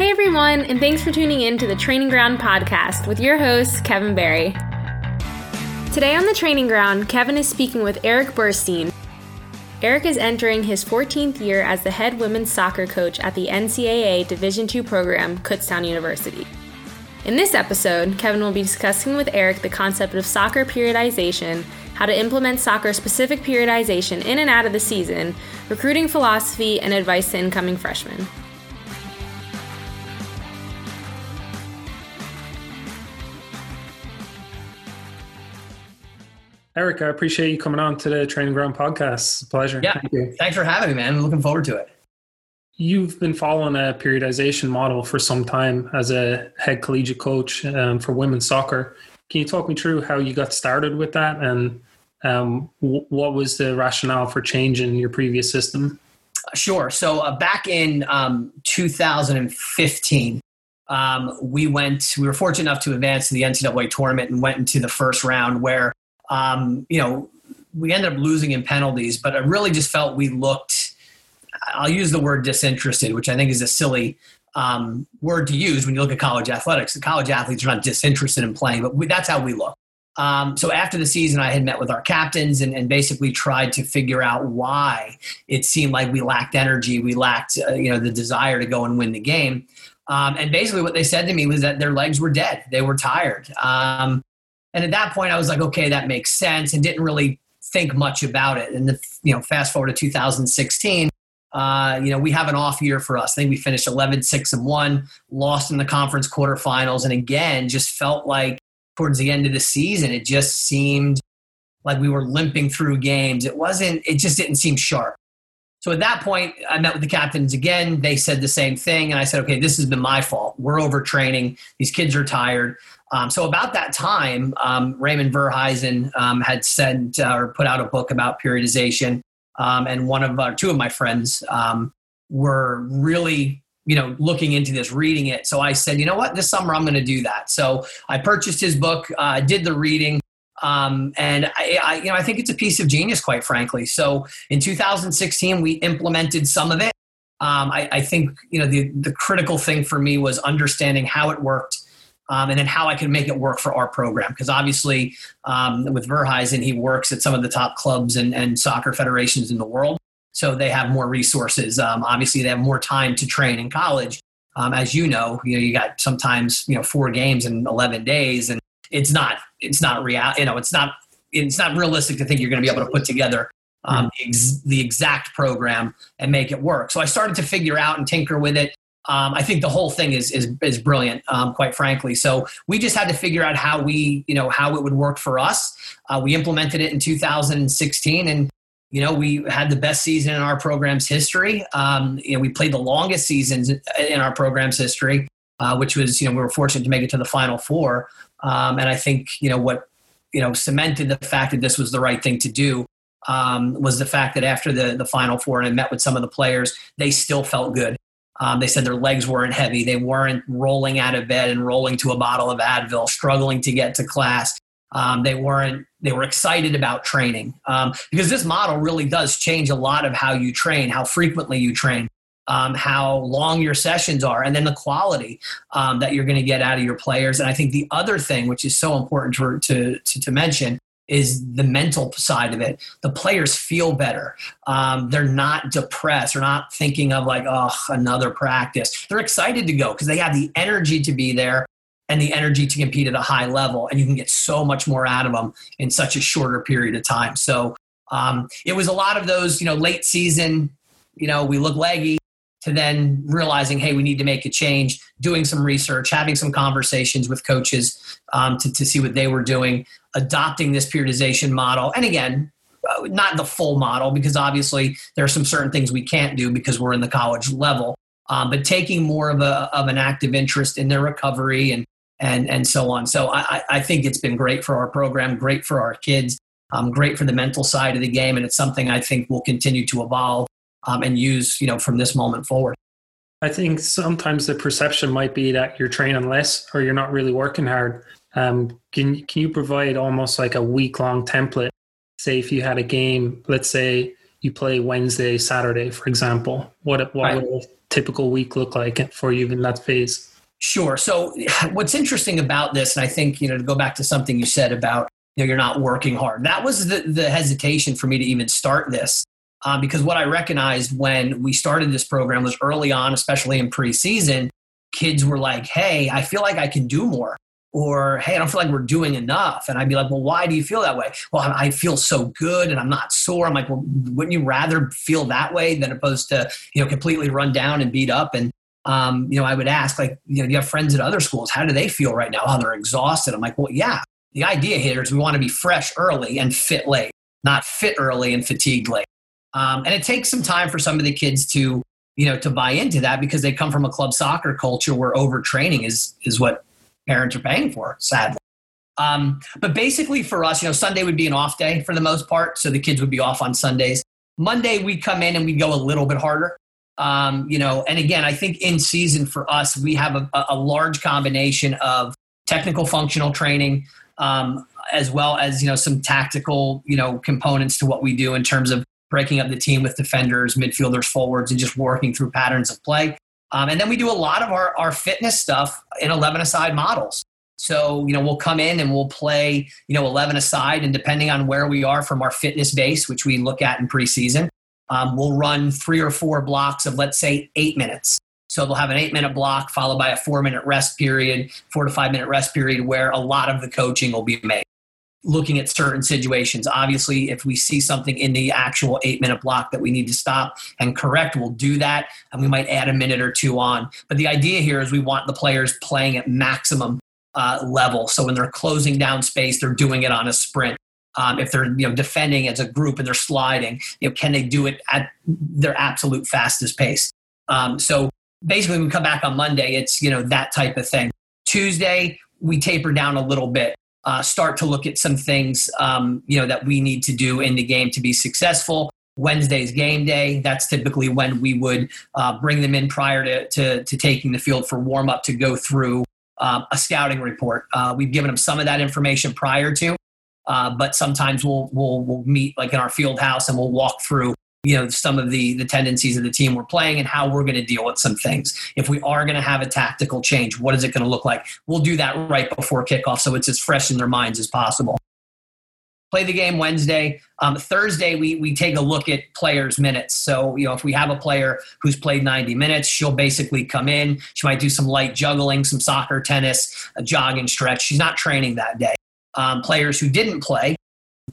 Hey everyone, and thanks for tuning in to the Training Ground podcast with your host, Kevin Barry. Today on the Training Ground, Kevin is speaking with Eric Burstein. Eric is entering his 14th year as the head women's soccer coach at the NCAA Division II program, Kutztown University. In this episode, Kevin will be discussing with Eric the concept of soccer periodization, how to implement soccer specific periodization in and out of the season, recruiting philosophy, and advice to incoming freshmen. Eric, I appreciate you coming on to the Training Ground podcast. It's a pleasure. Yeah. Thank Thanks for having me, man. I'm looking forward to it. You've been following a periodization model for some time as a head collegiate coach um, for women's soccer. Can you talk me through how you got started with that and um, w- what was the rationale for changing your previous system? Sure. So uh, back in um, 2015, um, we went. We were fortunate enough to advance to the NCAA tournament and went into the first round where um, you know, we ended up losing in penalties, but I really just felt we looked. I'll use the word disinterested, which I think is a silly um, word to use when you look at college athletics. The college athletes are not disinterested in playing, but we, that's how we look. Um, so after the season, I had met with our captains and, and, basically tried to figure out why it seemed like we lacked energy, we lacked uh, you know the desire to go and win the game. Um, and basically, what they said to me was that their legs were dead; they were tired. Um, and at that point, I was like, okay, that makes sense, and didn't really think much about it. And the, you know, fast forward to 2016, uh, you know, we have an off year for us. I think we finished 11, 6, and 1, lost in the conference quarterfinals. And again, just felt like towards the end of the season, it just seemed like we were limping through games. It wasn't, it just didn't seem sharp. So at that point, I met with the captains again. They said the same thing. And I said, okay, this has been my fault. We're overtraining. These kids are tired. Um, so about that time, um, Raymond Verheijen um, had sent uh, or put out a book about periodization, um, and one of two of my friends um, were really you know looking into this reading it. So i said you know what? This summer i'm going to do that. So i purchased his book uh, did the reading um, and I, I, you know i think it's a piece of genius quite frankly. So in 2016 we implemented some of it. I, I, think you know the, the critical thing for me was understanding how it worked um, and then how I can make it work for our program. Because obviously, um, with Verheijen, he works at some of the top clubs and, and soccer federations in the world. So they have more resources. Um, obviously, they have more time to train in college. Um, as you know, you know, you got sometimes you know four games in 11 days, and it's not it's not real. You know, it's not it's not realistic to think you're going to be able to put together um, ex- the, exact program and make it work. So I started to figure out and tinker with it. Um, I think the whole thing is is, is brilliant, um, quite frankly. So we just had to figure out how we, you know, how it would work for us. Uh, we implemented it in 2016, and you know, we had the best season in our program's history. Um, you know, we played the longest seasons in our program's history, uh, which was, you know, we were fortunate to make it to the Final Four. Um, and I think, you know, what you know cemented the fact that this was the right thing to do um, was the fact that after the the Final Four, and I met with some of the players, they still felt good. Um, they said their legs weren't heavy. They weren't rolling out of bed and rolling to a bottle of Advil, struggling to get to class. Um, they weren't. They were excited about training um, because this model really does change a lot of how you train, how frequently you train, um, how long your sessions are, and then the quality um, that you're going to get out of your players. And I think the other thing, which is so important to, to, to, to mention, is the mental side of it. The players feel better. Um, they're not depressed. They're not thinking of like, oh, another practice. They're excited to go because they have the energy to be there and the energy to compete at a high level. And you can get so much more out of them in such a shorter period of time. So um, it was a lot of those, you know, late season, you know, we look leggy to then realizing, hey, we need to make a change, doing some research, having some conversations with coaches um, to, to see what they were doing, adopting this periodization model. And again, uh, not the full model because obviously there are some certain things we can't do because we're in the college level. Um, but taking more of a of an active interest in their recovery and and and so on. So I, I think it's been great for our program, great for our kids, um, great for the mental side of the game, and it's something I think will continue to evolve um, and use you know from this moment forward. I think sometimes the perception might be that you're training less or you're not really working hard. Um, can can you provide almost like a week long template? Say if you had a game, let's say you play Wednesday, Saturday, for example. What what right. would a typical week look like for you in that phase? Sure. So what's interesting about this, and I think, you know, to go back to something you said about, you know, you're not working hard. That was the, the hesitation for me to even start this. Uh, because what I recognized when we started this program was early on, especially in preseason, kids were like, hey, I feel like I can do more. Or, hey, I don't feel like we're doing enough. And I'd be like, well, why do you feel that way? Well, I feel so good and I'm not sore. I'm like, well, wouldn't you rather feel that way than opposed to, you know, completely run down and beat up? And um, you know, I would ask, like, you know, do you have friends at other schools. How do they feel right now? Oh, they're exhausted. I'm like, well, yeah. The idea here is we want to be fresh early and fit late, not fit early and fatigued late. Um, and it takes some time for some of the kids to, you know, to buy into that because they come from a club soccer culture where overtraining is is what parents are paying for, sadly. Um, but basically, for us, you know, Sunday would be an off day for the most part, so the kids would be off on Sundays. Monday, we'd come in and we'd go a little bit harder. Um, you know, and again, I think in season for us, we have a, a large combination of technical functional training, um, as well as you know some tactical you know components to what we do in terms of breaking up the team with defenders, midfielders, forwards, and just working through patterns of play. Um, and then we do a lot of our, our fitness stuff in 11 aside models. So, you know, we'll come in and we'll play, you know, 11 aside, and depending on where we are from our fitness base, which we look at in preseason, um, we'll run three or four blocks of, let's say, eight minutes. So they'll have an eight minute block followed by a four minute rest period, four to five minute rest period, where a lot of the coaching will be made. Looking at certain situations. Obviously, if we see something in the actual eight minute block that we need to stop and correct, we'll do that. And we might add a minute or two on. But the idea here is we want the players playing at maximum uh, level. So when they're closing down space, they're doing it on a sprint. Um, if they're you know defending as a group and they're sliding, you know, can they do it at their absolute fastest pace? Um, so basically, when we come back on Monday, it's you know that type of thing. Tuesday, we taper down a little bit, uh, start to look at some things um, you know that we need to do in the game to be successful. Wednesday's game day. That's typically when we would uh, bring them in prior to, to, to taking the field for warm up to go through um, a scouting report. Uh, we've given them some of that information prior to, uh, but sometimes we'll, we'll, we'll meet like in our field house and we'll walk through you know some of the the tendencies of the team we're playing and how we're going to deal with some things. If we are going to have a tactical change what is it going to look like? We'll do that right before kickoff so it's as fresh in their minds as possible. Play the game wednesday. Um, thursday we, we take a look at players minutes. So you know if we have a player who's played 90 minutes she'll basically come in. She might do some light juggling some soccer tennis a jogging stretch. She's not training that day. Um, players who didn't play,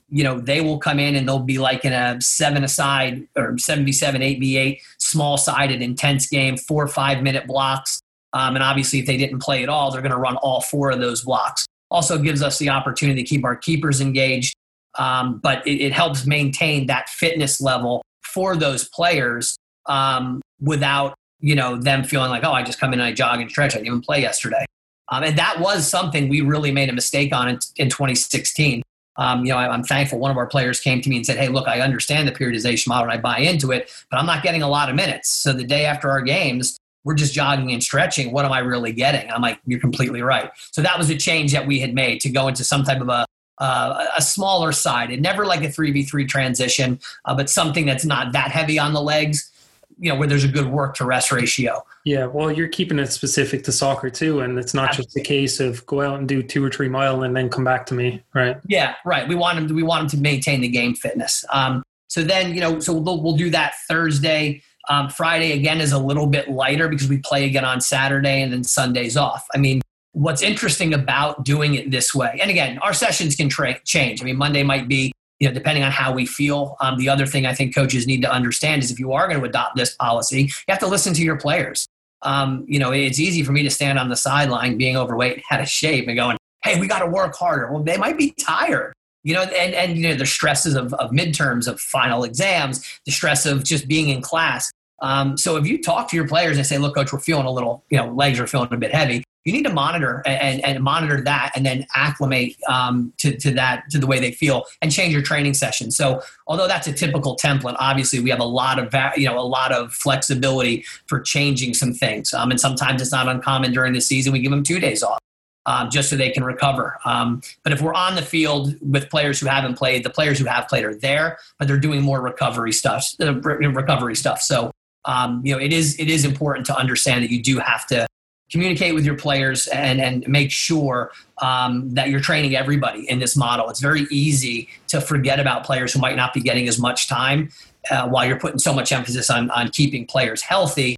you know, they will come in and they'll be like in a seven aside or 77, 8v8, small sided, intense game, four or five minute blocks. Um, and obviously, if they didn't play at all, they're going to run all four of those blocks. Also gives us the opportunity to keep our keepers engaged, um, but it, it, helps maintain that fitness level for those players um, without you know them feeling like, oh, I just come in and I jog and stretch. I didn't even play yesterday. Um, and that was something we really made a mistake on in, in 2016. Um, you know, I, am thankful one of our players came to me and said, Hey, look, I understand the periodization model and I buy into it, but I'm not getting a lot of minutes. So the day after our games, we're just jogging and stretching. What am I really getting? I'm like, You're completely right. So that was a change that we had made to go into some type of a uh, a smaller side and never like a 3v3 transition, uh, but something that's not that heavy on the legs you know where there's a good work to rest ratio. Yeah, well, you're keeping it specific to soccer too, and it's not just a case of go out and do two or three mile and then come back to me, right? Yeah, right. We want them. To, we want them to maintain the game fitness. Um, so then you know, so we'll, we'll do that Thursday. Um, Friday again is a little bit lighter because we play again on Saturday and then Sunday's off. I mean, what's interesting about doing it this way, and again, our sessions can tra- change. I mean, Monday might be you know, depending on how we feel. Um, the other thing I think coaches need to understand is if you are going to adopt this policy, you have to listen to your players. Um, you know, it's easy for me to stand on the sideline being overweight, and out of shape, and going, "Hey, we got to work harder." Well, they might be tired. You know, and, and you know the stresses of, of midterms, of final exams, the stress of just being in class. Um, so if you talk to your players and say, "Look, coach, we're feeling a little, you know, legs are feeling a bit heavy," you need to monitor and, and monitor that and then acclimate um, to, to that to the way they feel and change your training session so although that's a typical template obviously we have a lot of you know a lot of flexibility for changing some things um, and sometimes it's not uncommon during the season we give them two days off um, just so they can recover. Um, but if we're on the field with players who haven't played, the players who have played are there, but they're doing more recovery stuff. Uh, recovery stuff. So um, you know, it is it is important to understand that you do have to communicate with your players and and make sure um, that you're training everybody in this model. It's very easy to forget about players who might not be getting as much time uh, while you're putting so much emphasis on on keeping players healthy.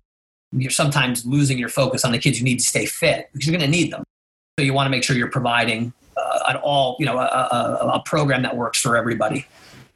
You're sometimes losing your focus on the kids who need to stay fit because you're going to need them. So you want to make sure you're providing uh, an all you know a, a, a program that works for everybody.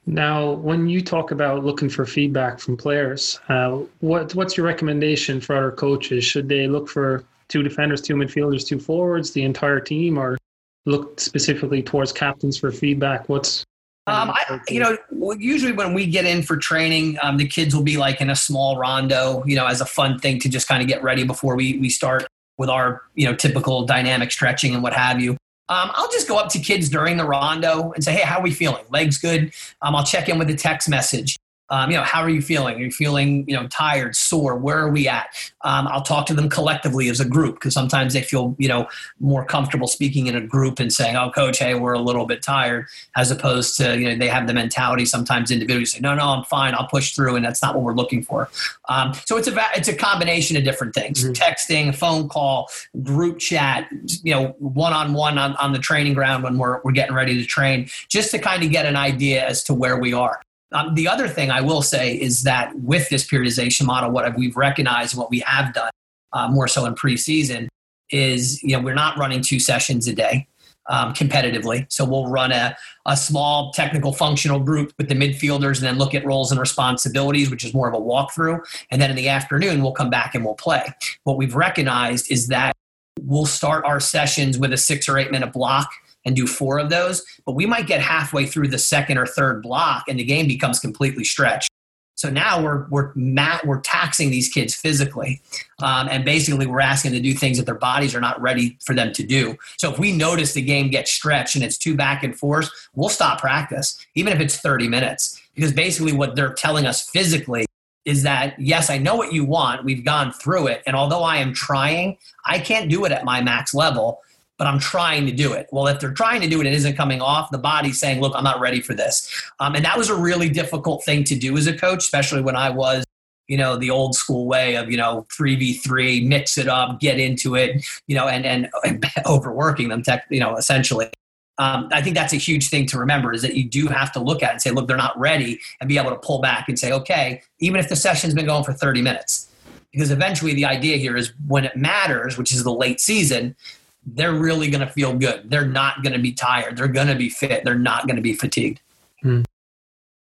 Now, when you talk about looking for feedback from players, uh, what what's your recommendation for other coaches? Should they look for two defenders, two midfielders, two forwards, the entire team, or look specifically towards captains for feedback? What's um, I, you know, usually when we get in for training, um, the kids will be like in a small rondo, you know, as a fun thing to just kind of get ready before we we start with our you know typical dynamic stretching and what have you. Um, I'll just go up to kids during the rondo and say, "Hey, how are we feeling? Legs good?" Um, I'll check in with a text message um, you know, how are you feeling? Are you feeling, you know, tired, sore? Where are we at? Um, I'll talk to them collectively as a group because sometimes they feel, you know, more comfortable speaking in a group and saying, "Oh, coach, hey, we're a little bit tired," as opposed to, you know, they have the mentality sometimes individually say, "No, no, I'm fine. I'll push through," and that's not what we're looking for. Um, so it's a it's a combination of different things: mm-hmm. texting, phone call, group chat, you know, one on one on the training ground when we're we're getting ready to train, just to kind of get an idea as to where we are. Um, the other thing I will say is that with this periodization model, what we've recognized what we have done uh, more so in preseason is you know we're not running two sessions a day um, competitively. So we'll run a, a small technical functional group with the midfielders and then look at roles and responsibilities, which is more of a walkthrough. And then in the afternoon, we'll come back and we'll play. What we've recognized is that we'll start our sessions with a six or eight minute block and do four of those, but we might get halfway through the second or third block and the game becomes completely stretched. So now we're we're mat, we're taxing these kids physically, um, and basically we're asking them to do things that their bodies are not ready for them to do. So if we notice the game gets stretched and it's too back and forth, we'll stop practice, even if it's 30 minutes, because basically what they're telling us physically is that yes, I know what you want. We've gone through it, and although I am trying, I can't do it at my max level but I'm trying to do it. Well, if they're trying to do it and it isn't coming off, the body's saying, look, I'm not ready for this. Um, and that was a really difficult thing to do as a coach, especially when I was, you know, the old school way of, you know, 3v3, mix it up, get into it, you know, and, and, and overworking them, tech, you know, essentially. Um, I think that's a huge thing to remember is that you do have to look at and say, look, they're not ready and be able to pull back and say, okay, even if the session's been going for 30 minutes, because eventually the idea here is when it matters, which is the late season, they're really going to feel good. They're not going to be tired. They're going to be fit. They're not going to be fatigued. Hmm.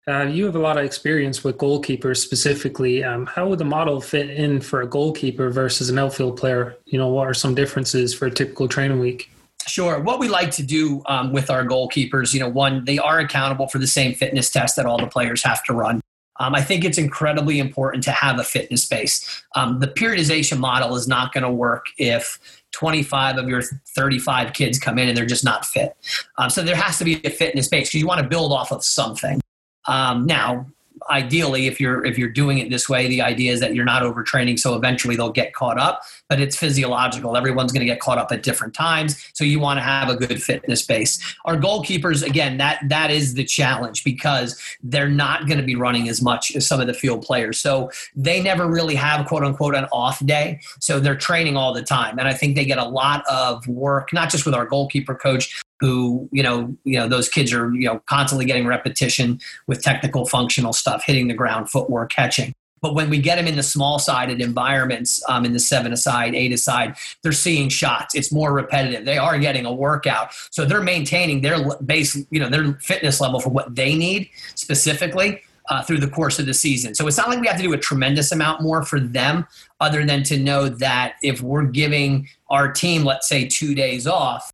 Uh, you have a lot of experience with goalkeepers specifically. Um, how would the model fit in for a goalkeeper versus an outfield player? You know, what are some differences for a typical training week? Sure. What we like to do um, with our goalkeepers, you know, one, they are accountable for the same fitness test that all the players have to run. Um, I think it's incredibly important to have a fitness base. Um, the periodization model is not going to work if 25 of your 35 kids come in and they're just not fit. Um, so there has to be a fitness base because you want to build off of something. Um, now, ideally if you're if you're doing it this way the idea is that you're not overtraining so eventually they'll get caught up but it's physiological. Everyone's going to get caught up at different times so you want to have a good fitness base. Our goalkeepers again that that is the challenge because they're not going to be running as much as some of the field players. So they never really have quote unquote an off day so they're training all the time and i think they get a lot of work not just with our goalkeeper coach who you know you know those kids are you know constantly getting repetition with technical functional stuff hitting the ground footwork catching. But when we get them in the small sided environments um, in the seven aside eight aside they're seeing shots. It's more repetitive. They are getting a workout. So they're maintaining their base you know their fitness level for what they need specifically uh, through the course of the season. So it's not like we have to do a tremendous amount more for them, other than to know that if we're giving our team, let's say, two days off,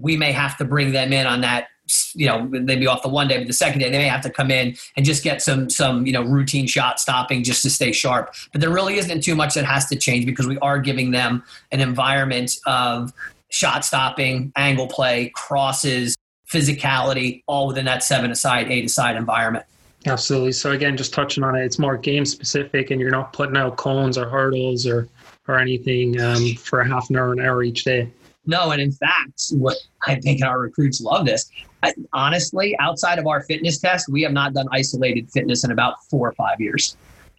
we may have to bring them in on that you know they'd be off the one day but the second day they may have to come in and just get some some you know routine shot stopping just to stay sharp. But there really isn't too much that has to change because we are giving them an environment of shot stopping angle play crosses physicality all within that seven aside eight aside environment. Absolutely. So again just touching on it it's more game specific and you're not putting out cones or hurdles or or anything um, for a half an hour an hour each day no, and in fact, what I think our recruits love this. I, honestly, outside of our fitness test, we have not done isolated fitness in about four or five years.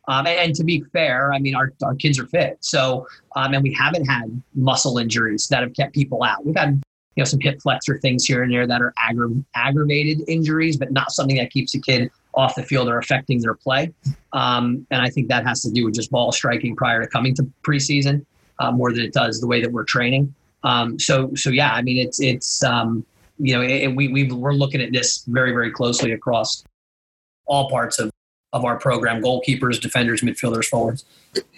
Um, and, and, to be fair, I mean, our, our kids are fit. So, um, and we haven't had muscle injuries that have kept people out. We've had, you know, some hip flexor things here and there that are aggra- aggravated injuries, but not something that keeps a kid off the field or affecting their play. Um, and I think that has to do with just ball striking prior to coming to preseason uh, more than it does the way that we're training. Um, so, so yeah, I mean, it's, it's, um, you know, it, we, we, we're looking at this very, very closely across all parts of, of our program goalkeepers, defenders, midfielders, forwards.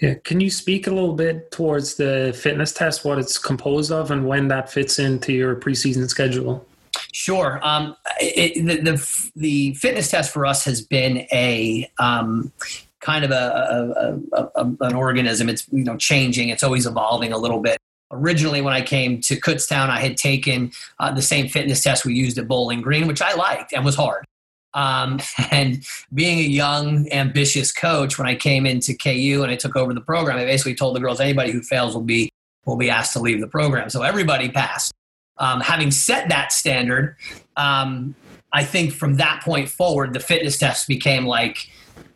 Yeah. Can you speak a little bit towards the fitness test, what it's composed of, and when that fits into your preseason schedule? Sure. Um, it, the, the, the fitness test for us has been a um, kind of a, a, a, an organism. It's you know changing. It's always evolving a little bit. Originally, when I came to Kutztown, I had taken uh, the same fitness test we used at Bowling Green, which I liked and was hard. Um, and being a young, ambitious coach, when I came into KU and I took over the program, I basically told the girls anybody who fails will be will be asked to leave the program. So everybody passed. Um, having set that standard, um, I think from that point forward, the fitness test became like,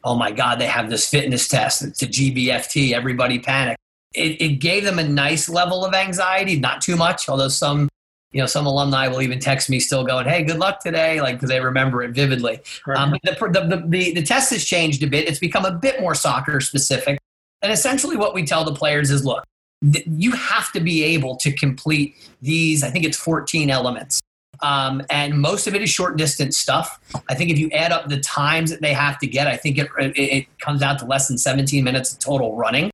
oh my God, they have this fitness test. It's a GBFT. Everybody panicked. It, it gave them a nice level of anxiety, not too much, although some you know, some alumni will even text me still going, "Hey, good luck today," like because they remember it vividly. Right. Um, the, the, the, the test has changed a bit; it's become a bit more soccer specific. And essentially, what we tell the players is, "Look, th- you have to be able to complete these. I think it's 14 elements, um, and most of it is short distance stuff. I think if you add up the times that they have to get, I think it it, it comes out to less than 17 minutes of total running."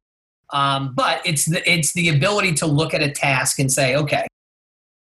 Um, but it's the it's the ability to look at a task and say, okay,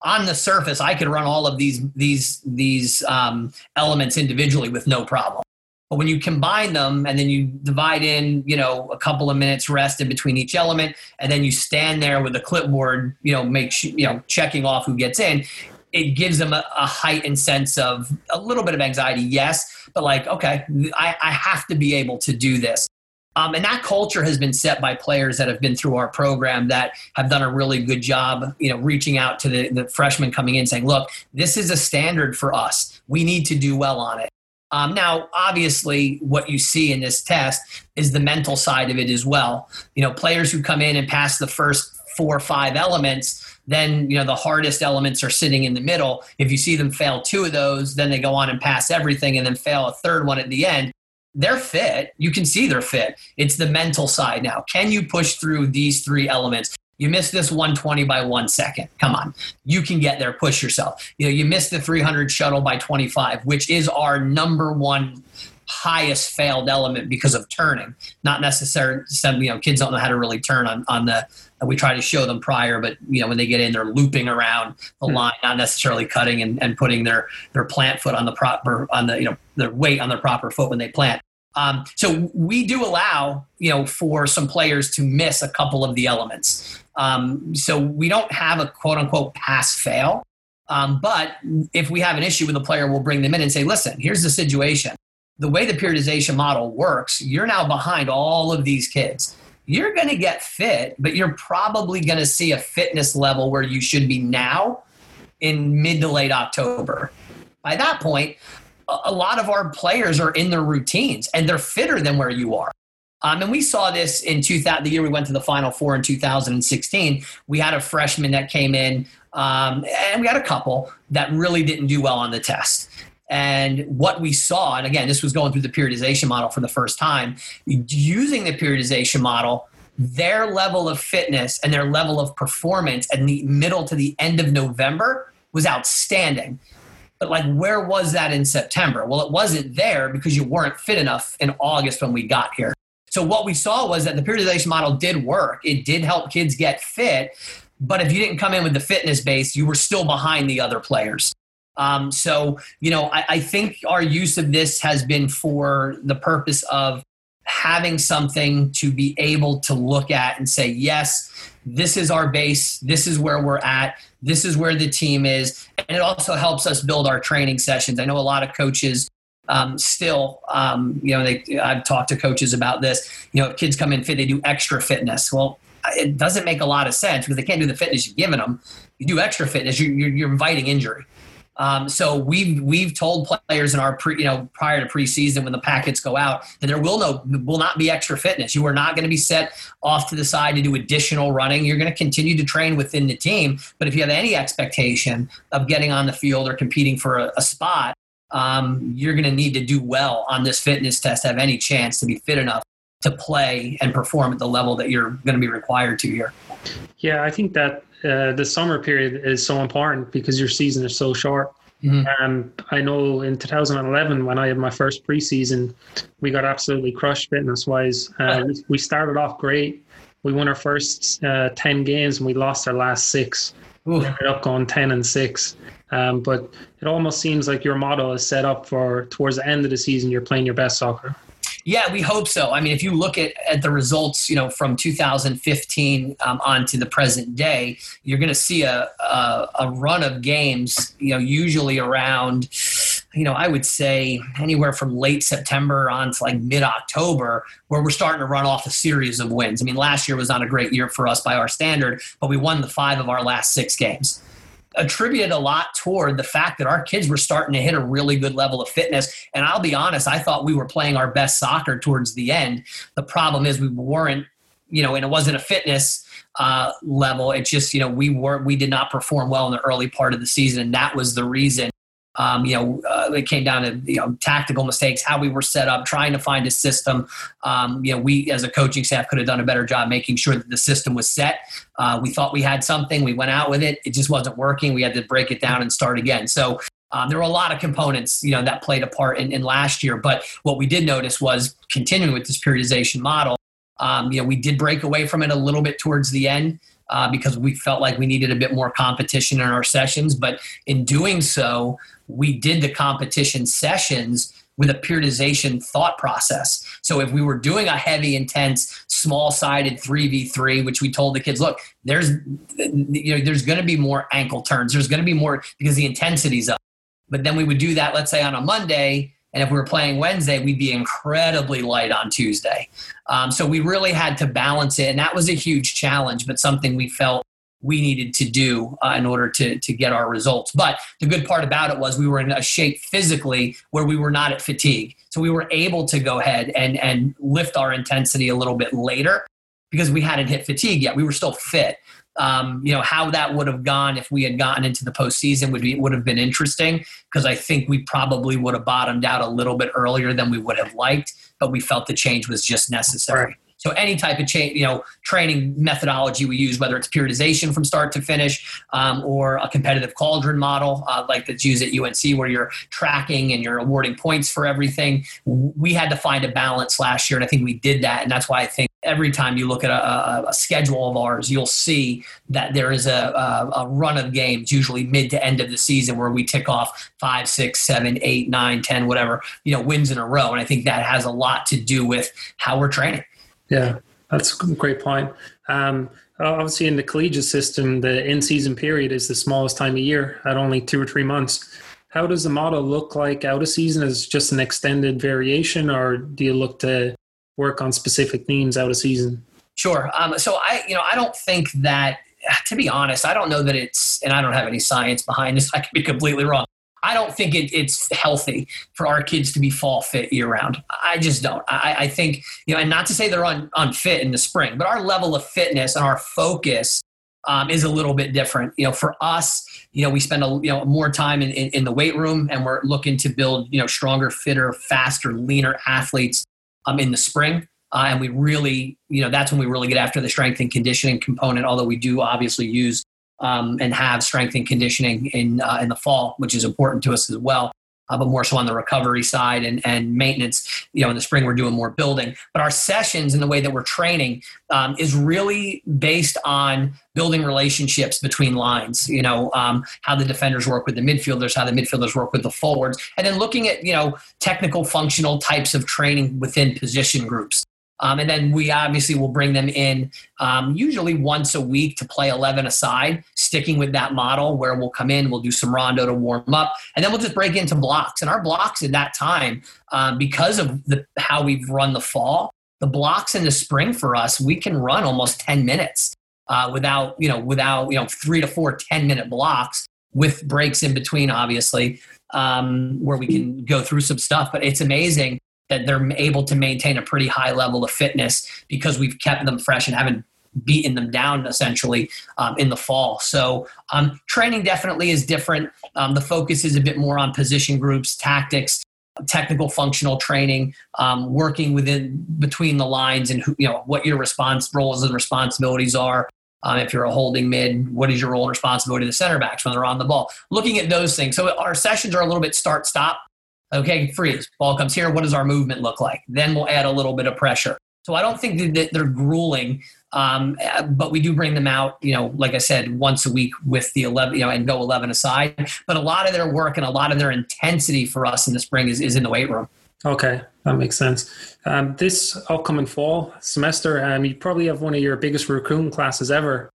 on the surface, I could run all of these these these um, elements individually with no problem. But when you combine them and then you divide in, you know, a couple of minutes rest in between each element, and then you stand there with a clipboard, you know, make you know checking off who gets in, it gives them a, a heightened sense of a little bit of anxiety, yes, but like, okay, I, I have to be able to do this. Um, and that culture has been set by players that have been through our program that have done a really good job, you know, reaching out to the, the freshmen coming in saying, look, this is a standard for us. We need to do well on it. Um, now, obviously, what you see in this test is the mental side of it as well. You know, players who come in and pass the first four or five elements, then you know the hardest elements are sitting in the middle. If you see them fail two of those, then they go on and pass everything, and then fail a third one at the end they're fit. You can see they're fit. It's the mental side now. Can you push through these three elements? You missed this 120 by one second. Come on. You can get there. Push yourself. You know, you missed the 300 shuttle by 25, which is our number one highest failed element because of turning. Not necessarily, some, you know, kids don't know how to really turn on, on the, we try to show them prior, but you know, when they get in, they're looping around the mm-hmm. line, not necessarily cutting and, and putting their, their plant foot on the proper, on the, you know, their weight on their proper foot when they plant. Um, so we do allow, you know, for some players to miss a couple of the elements. Um, so we don't have a quote unquote pass fail. Um, but if we have an issue with a player, we'll bring them in and say, listen, here's the situation the way the periodization model works, you're now behind all of these kids. You're going to get fit, but you're probably going to see a fitness level where you should be now in mid to late October. By that point, a lot of our players are in their routines and they're fitter than where you are. Um, and we saw this in 2000, the year we went to the Final Four in 2016. We had a freshman that came in, um, and we had a couple that really didn't do well on the test. And what we saw, and again, this was going through the periodization model for the first time, using the periodization model, their level of fitness and their level of performance in the middle to the end of November was outstanding. But like, where was that in September? Well, it wasn't there because you weren't fit enough in August when we got here. So what we saw was that the periodization model did work. It did help kids get fit, but if you didn't come in with the fitness base, you were still behind the other players. Um, so, you know, I, I think our use of this has been for the purpose of having something to be able to look at and say, yes, this is our base, this is where we're at, this is where the team is. And it also helps us build our training sessions. I know a lot of coaches um, still, um, you know, they, I've talked to coaches about this. You know, if kids come in fit, they do extra fitness. Well, it doesn't make a lot of sense because they can't do the fitness you've given them. You do extra fitness, you're, you're inviting injury. Um, so we've we've told players in our pre, you know prior to preseason when the packets go out that there will no will not be extra fitness. You are not going to be set off to the side to do additional running. You're going to continue to train within the team. But if you have any expectation of getting on the field or competing for a, a spot, um, you're going to need to do well on this fitness test to have any chance to be fit enough to play and perform at the level that you're going to be required to here. Yeah, I think that uh, the summer period is so important because your season is so short. Mm-hmm. Um, I know in 2011 when I had my first preseason, we got absolutely crushed fitness wise. Uh, we, we, started off great. We won our first uh, 10 games and we lost our last six. Ooh. We ended up going 10 and six. Um, but it almost seems like your model is set up for towards the end of the season, you're playing your best soccer. Yeah, we hope so. I mean, if you look at, at the results, you know, from 2015 um, on to the present day, you're going to see a, a, a run of games, you know, usually around, you know, I would say anywhere from late September on to like mid October, where we're starting to run off a series of wins. I mean, last year was not a great year for us by our standard, but we won the five of our last six games attributed a lot toward the fact that our kids were starting to hit a really good level of fitness. And I'll be honest, I thought we were playing our best soccer towards the end. The problem is we weren't, you know, and it wasn't a fitness uh, level. It's just, you know, we were we did not perform well in the early part of the season, and that was the reason um, you know, uh, it came down to you know tactical mistakes, how we were set up, trying to find a system. Um, you know, we as a coaching staff could have done a better job making sure that the system was set. Uh, we thought we had something, we went out with it, it just wasn't working. We had to break it down and start again. So um, there were a lot of components, you know, that played a part in, in, last year. But what we did notice was continuing with this periodization model. Um, you know, we did break away from it a little bit towards the end uh, because we felt like we needed a bit more competition in our sessions. But in doing so, we did the competition sessions with a periodization thought process. So if we were doing a heavy, intense, small-sided 3v3, which we told the kids, look, there's you know, there's going to be more ankle turns. There's going to be more because the intensity's up. But then we would do that, let's say on a Monday, and if we were playing Wednesday, we'd be incredibly light on Tuesday. Um, so we really had to balance it, and that was a huge challenge, but something we felt we needed to do uh, in order to, to get our results. But the good part about it was we were in a shape physically where we were not at fatigue. So we were able to go ahead and, and lift our intensity a little bit later because we hadn't hit fatigue yet. We were still fit. Um, you know how that would have gone if we had gotten into the postseason would be would have been interesting because I think we probably would have bottomed out a little bit earlier than we would have liked, but we felt the change was just necessary. Right. So any type of you know, training methodology we use, whether it's periodization from start to finish, um, or a competitive cauldron model uh, like that's used at UNC, where you're tracking and you're awarding points for everything. We had to find a balance last year, and I think we did that, and that's why I think every time you look at a, a schedule of ours, you'll see that there is a, a, a, run of games, usually mid to end of the season, where we tick off five, six, seven, eight, nine, ten, whatever, you know, wins in a row. And I think that has a lot to do with how we're training. Yeah, that's a great point. Um, obviously, in the collegiate system, the in-season period is the smallest time of year at only two or three months. How does the model look like out of season? Is just an extended variation, or do you look to work on specific themes out of season? Sure. Um, so I, you know, I don't think that. To be honest, I don't know that it's, and I don't have any science behind this. I could be completely wrong. I don't think it, it's healthy for our kids to be fall fit year round. I just don't. I, I think, you know, and not to say they're un, unfit in the spring, but our level of fitness and our focus um, is a little bit different. You know, for us, you know, we spend a, you know more time in, in, in the weight room, and we're looking to build you know stronger, fitter, faster, leaner athletes um, in the spring. Uh, and we really, you know, that's when we really get after the strength and conditioning component. Although we do obviously use um, and have strength and conditioning in uh, in the fall, which is important to us as well. Uh, but more so on the recovery side and, and maintenance. You know, in the spring we're doing more building, but our sessions and the way that we're training um, is really based on building relationships between lines. You know, um, how the defenders work with the midfielders, how the midfielders work with the forwards, and then looking at you know technical, functional types of training within position groups. Um, and then we obviously will bring them in um, usually once a week to play 11 aside, sticking with that model where we'll come in, we'll do some rondo to warm up, and then we'll just break into blocks. And our blocks in that time, um, because of the, how we've run the fall, the blocks in the spring for us, we can run almost 10 minutes uh, without, you know, without, you know, three to four 10 minute blocks with breaks in between, obviously, um, where we can go through some stuff. But it's amazing that they're able to maintain a pretty high level of fitness because we've kept them fresh and haven't beaten them down essentially um, in the fall. So um, training definitely is different. Um, the focus is a bit more on position groups, tactics, technical functional training, um, working within between the lines, and who, you know what your response roles and responsibilities are. Um, if you're a holding mid, what is your role and responsibility to the center backs when they're on the ball? Looking at those things. So our sessions are a little bit start stop. Okay, freeze. Ball comes here. What does our movement look like? Then we'll add a little bit of pressure. So I don't think that they're grueling, um, but we do bring them out, you know, like I said, once a week with the 11, you know, and go 11 aside. But a lot of their work and a lot of their intensity for us in the spring is, is in the weight room. Okay, that makes sense. Um, this upcoming fall semester, um, you probably have one of your biggest recruiting classes ever.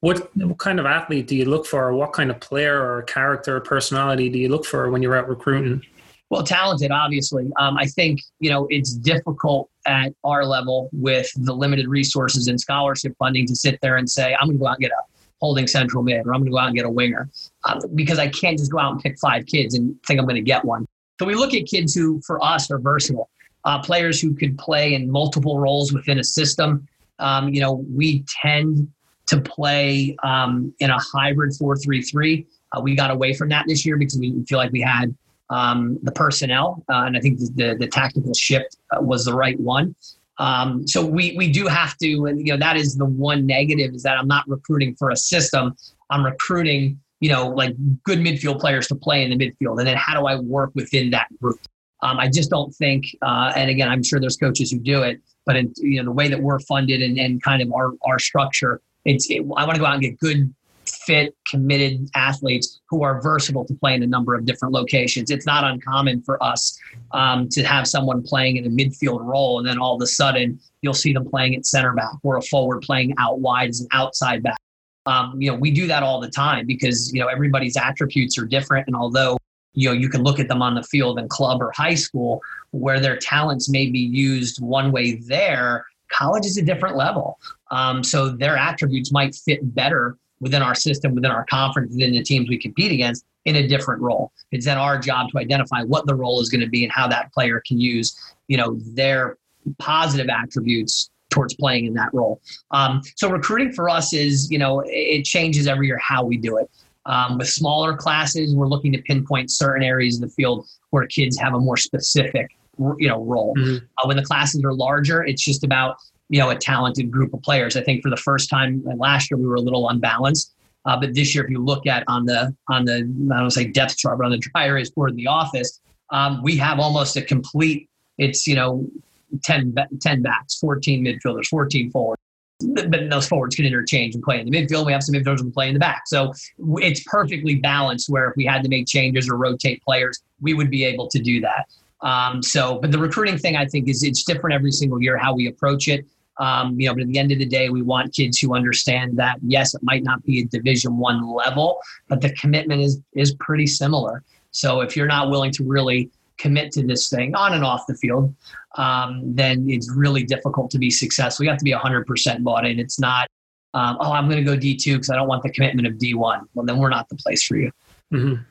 What, what kind of athlete do you look for? What kind of player or character or personality do you look for when you're out recruiting? Well, talented, obviously. Um, I think you know it's difficult at our level with the limited resources and scholarship funding to sit there and say, "I'm going to go out and get a holding central mid," or "I'm going to go out and get a winger," um, because I can't just go out and pick five kids and think I'm going to get one. So we look at kids who, for us, are versatile, uh, players who could play in multiple roles within a system. Um, you know, we tend to play um, in a hybrid four-three-three. Uh, we got away from that this year because we feel like we had um, the personnel, uh, and I think the, the, tactical shift uh, was the right one. Um, so we we do have to, and you know that is the one negative is that I'm not recruiting for a system. I'm recruiting, you know, like good midfield players to play in the midfield, and then how do I work within that group? Um, I just don't think, uh, and again, I'm sure there's coaches who do it, but in, you know the way that we're funded and, and kind of our our structure, it's it, I want to go out and get good fit, committed athletes who are versatile to play in a number of different locations. It's not uncommon for us um, to have someone playing in a midfield role, and then all of a sudden you'll see them playing at center back or a forward playing out wide as an outside back. Um, you know, we do that all the time because you know everybody's attributes are different, and although you know you can look at them on the field in club or high school where their talents may be used one way there college is a different level um, so their attributes might fit better within our system, within our conference, within the teams we compete against in a different role. It's then our job to identify what the role is going to be and how that player can use, you know, their positive attributes towards playing in that role. Um, so recruiting for us is, you know, it changes every year how we do it. Um, with smaller classes, we're looking to pinpoint certain areas of the field where kids have a more specific, you know, role. Mm-hmm. Uh, when the classes are larger, it's just about you know a talented group of players. I think for the first time last year we were a little unbalanced, uh, but this year if you look at on the on the I don't say depth chart, but on the dry erase board in the office, um, we have almost a complete. It's you know 10, 10 backs, 14 midfielders, 14 forwards. But those forwards can interchange and play in the midfield. We have some midfielders who play in the back. So it's perfectly balanced where if we had to make changes or rotate players, we would be able to do that. Um, so, but the recruiting thing, I think, is it's different every single year how we approach it. Um, you know, but at the end of the day, we want kids who understand that yes, it might not be a Division One level, but the commitment is is pretty similar. So if you're not willing to really commit to this thing on and off the field, um, then it's really difficult to be successful. You have to be 100% bought in. It's not, um, oh, I'm going to go D2 because I don't want the commitment of D1. Well, then we're not the place for you. Mm-hmm.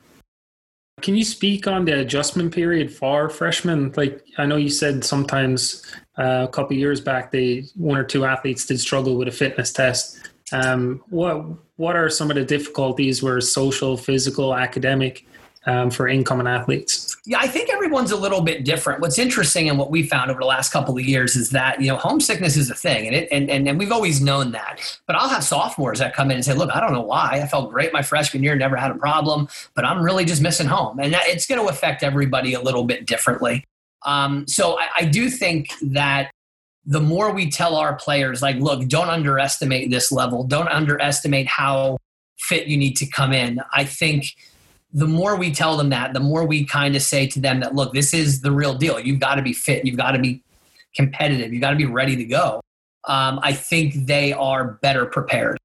Can you speak on the adjustment period for freshmen? Like I know you said sometimes uh, a couple years back, they one or two athletes did struggle with a fitness test. Um, what what are some of the difficulties where social, physical, academic um, for incoming athletes? Yeah, I think everyone's a little bit different. What's interesting and what we found over the last couple of years is that you know homesickness is a thing, and it and, and and we've always known that. But I'll have sophomores that come in and say, "Look, I don't know why. I felt great my freshman year, never had a problem, but I'm really just missing home," and that, it's going to affect everybody a little bit differently. Um, so I, I do think that the more we tell our players, like, look, don't underestimate this level, don't underestimate how fit you need to come in. I think the more we tell them that, the more we kind of say to them that, look, this is the real deal. You've got to be fit. You've got to be competitive. You've got to be ready to go. Um, I think they are better prepared.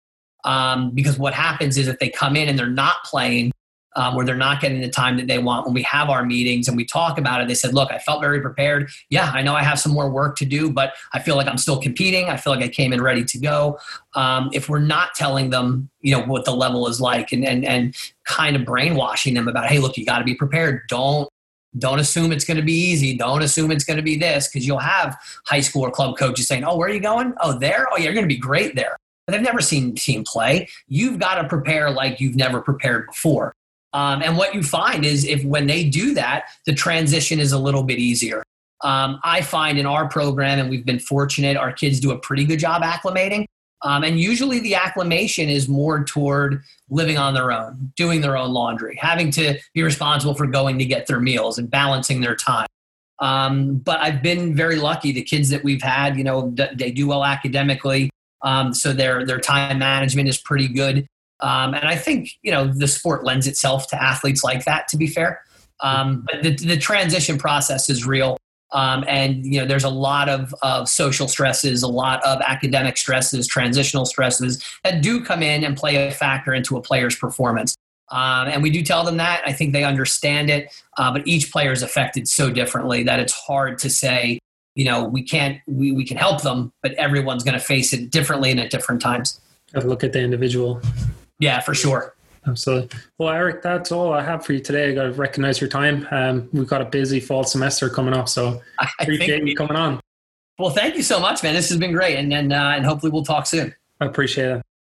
Um, because what happens is if they come in and they're not playing, um, where they're not getting the time that they want. When we have our meetings and we talk about it, they said, Look, I felt very prepared. Yeah, I know I have some more work to do, but I feel like I'm still competing. I feel like I came in ready to go. Um, if we're not telling them, you know, what the level is like and, and, and kind of brainwashing them about, hey, look, you got to be prepared. Don't don't assume it's going to be easy. Don't assume it's going to be this because you'll have high school or club coaches saying, "Oh, where are you going? Oh, there. Oh, yeah, you're going to be great there." But they've never seen team play. You've got to prepare like you've never prepared before. Um, and what you find is if when they do that, the transition is a little bit easier. Um, I find in our program, and we've been fortunate, our kids do a pretty good job acclimating. Um, and usually the acclimation is more toward living on their own, doing their own laundry, having to be responsible for going to get their meals and balancing their time. Um, but I've been very lucky. The kids that we've had, you know, they do well academically. Um, so their, their time management is pretty good. Um, and I think you know the sport lends itself to athletes like that. To be fair, um, but the, the transition process is real, um, and you know there's a lot of, of social stresses, a lot of academic stresses, transitional stresses that do come in and play a factor into a player's performance. Um, and we do tell them that. I think they understand it, uh, but each player is affected so differently that it's hard to say. You know, we can't we, we can help them, but everyone's going to face it differently and at different times. Have a look at the individual. Yeah, for sure. Absolutely. Well, Eric, that's all I have for you today. I got to recognize your time. Um, we've got a busy fall semester coming up, so I appreciate you coming on. Well, thank you so much, man. This has been great, and and, uh, and hopefully we'll talk soon. I appreciate it.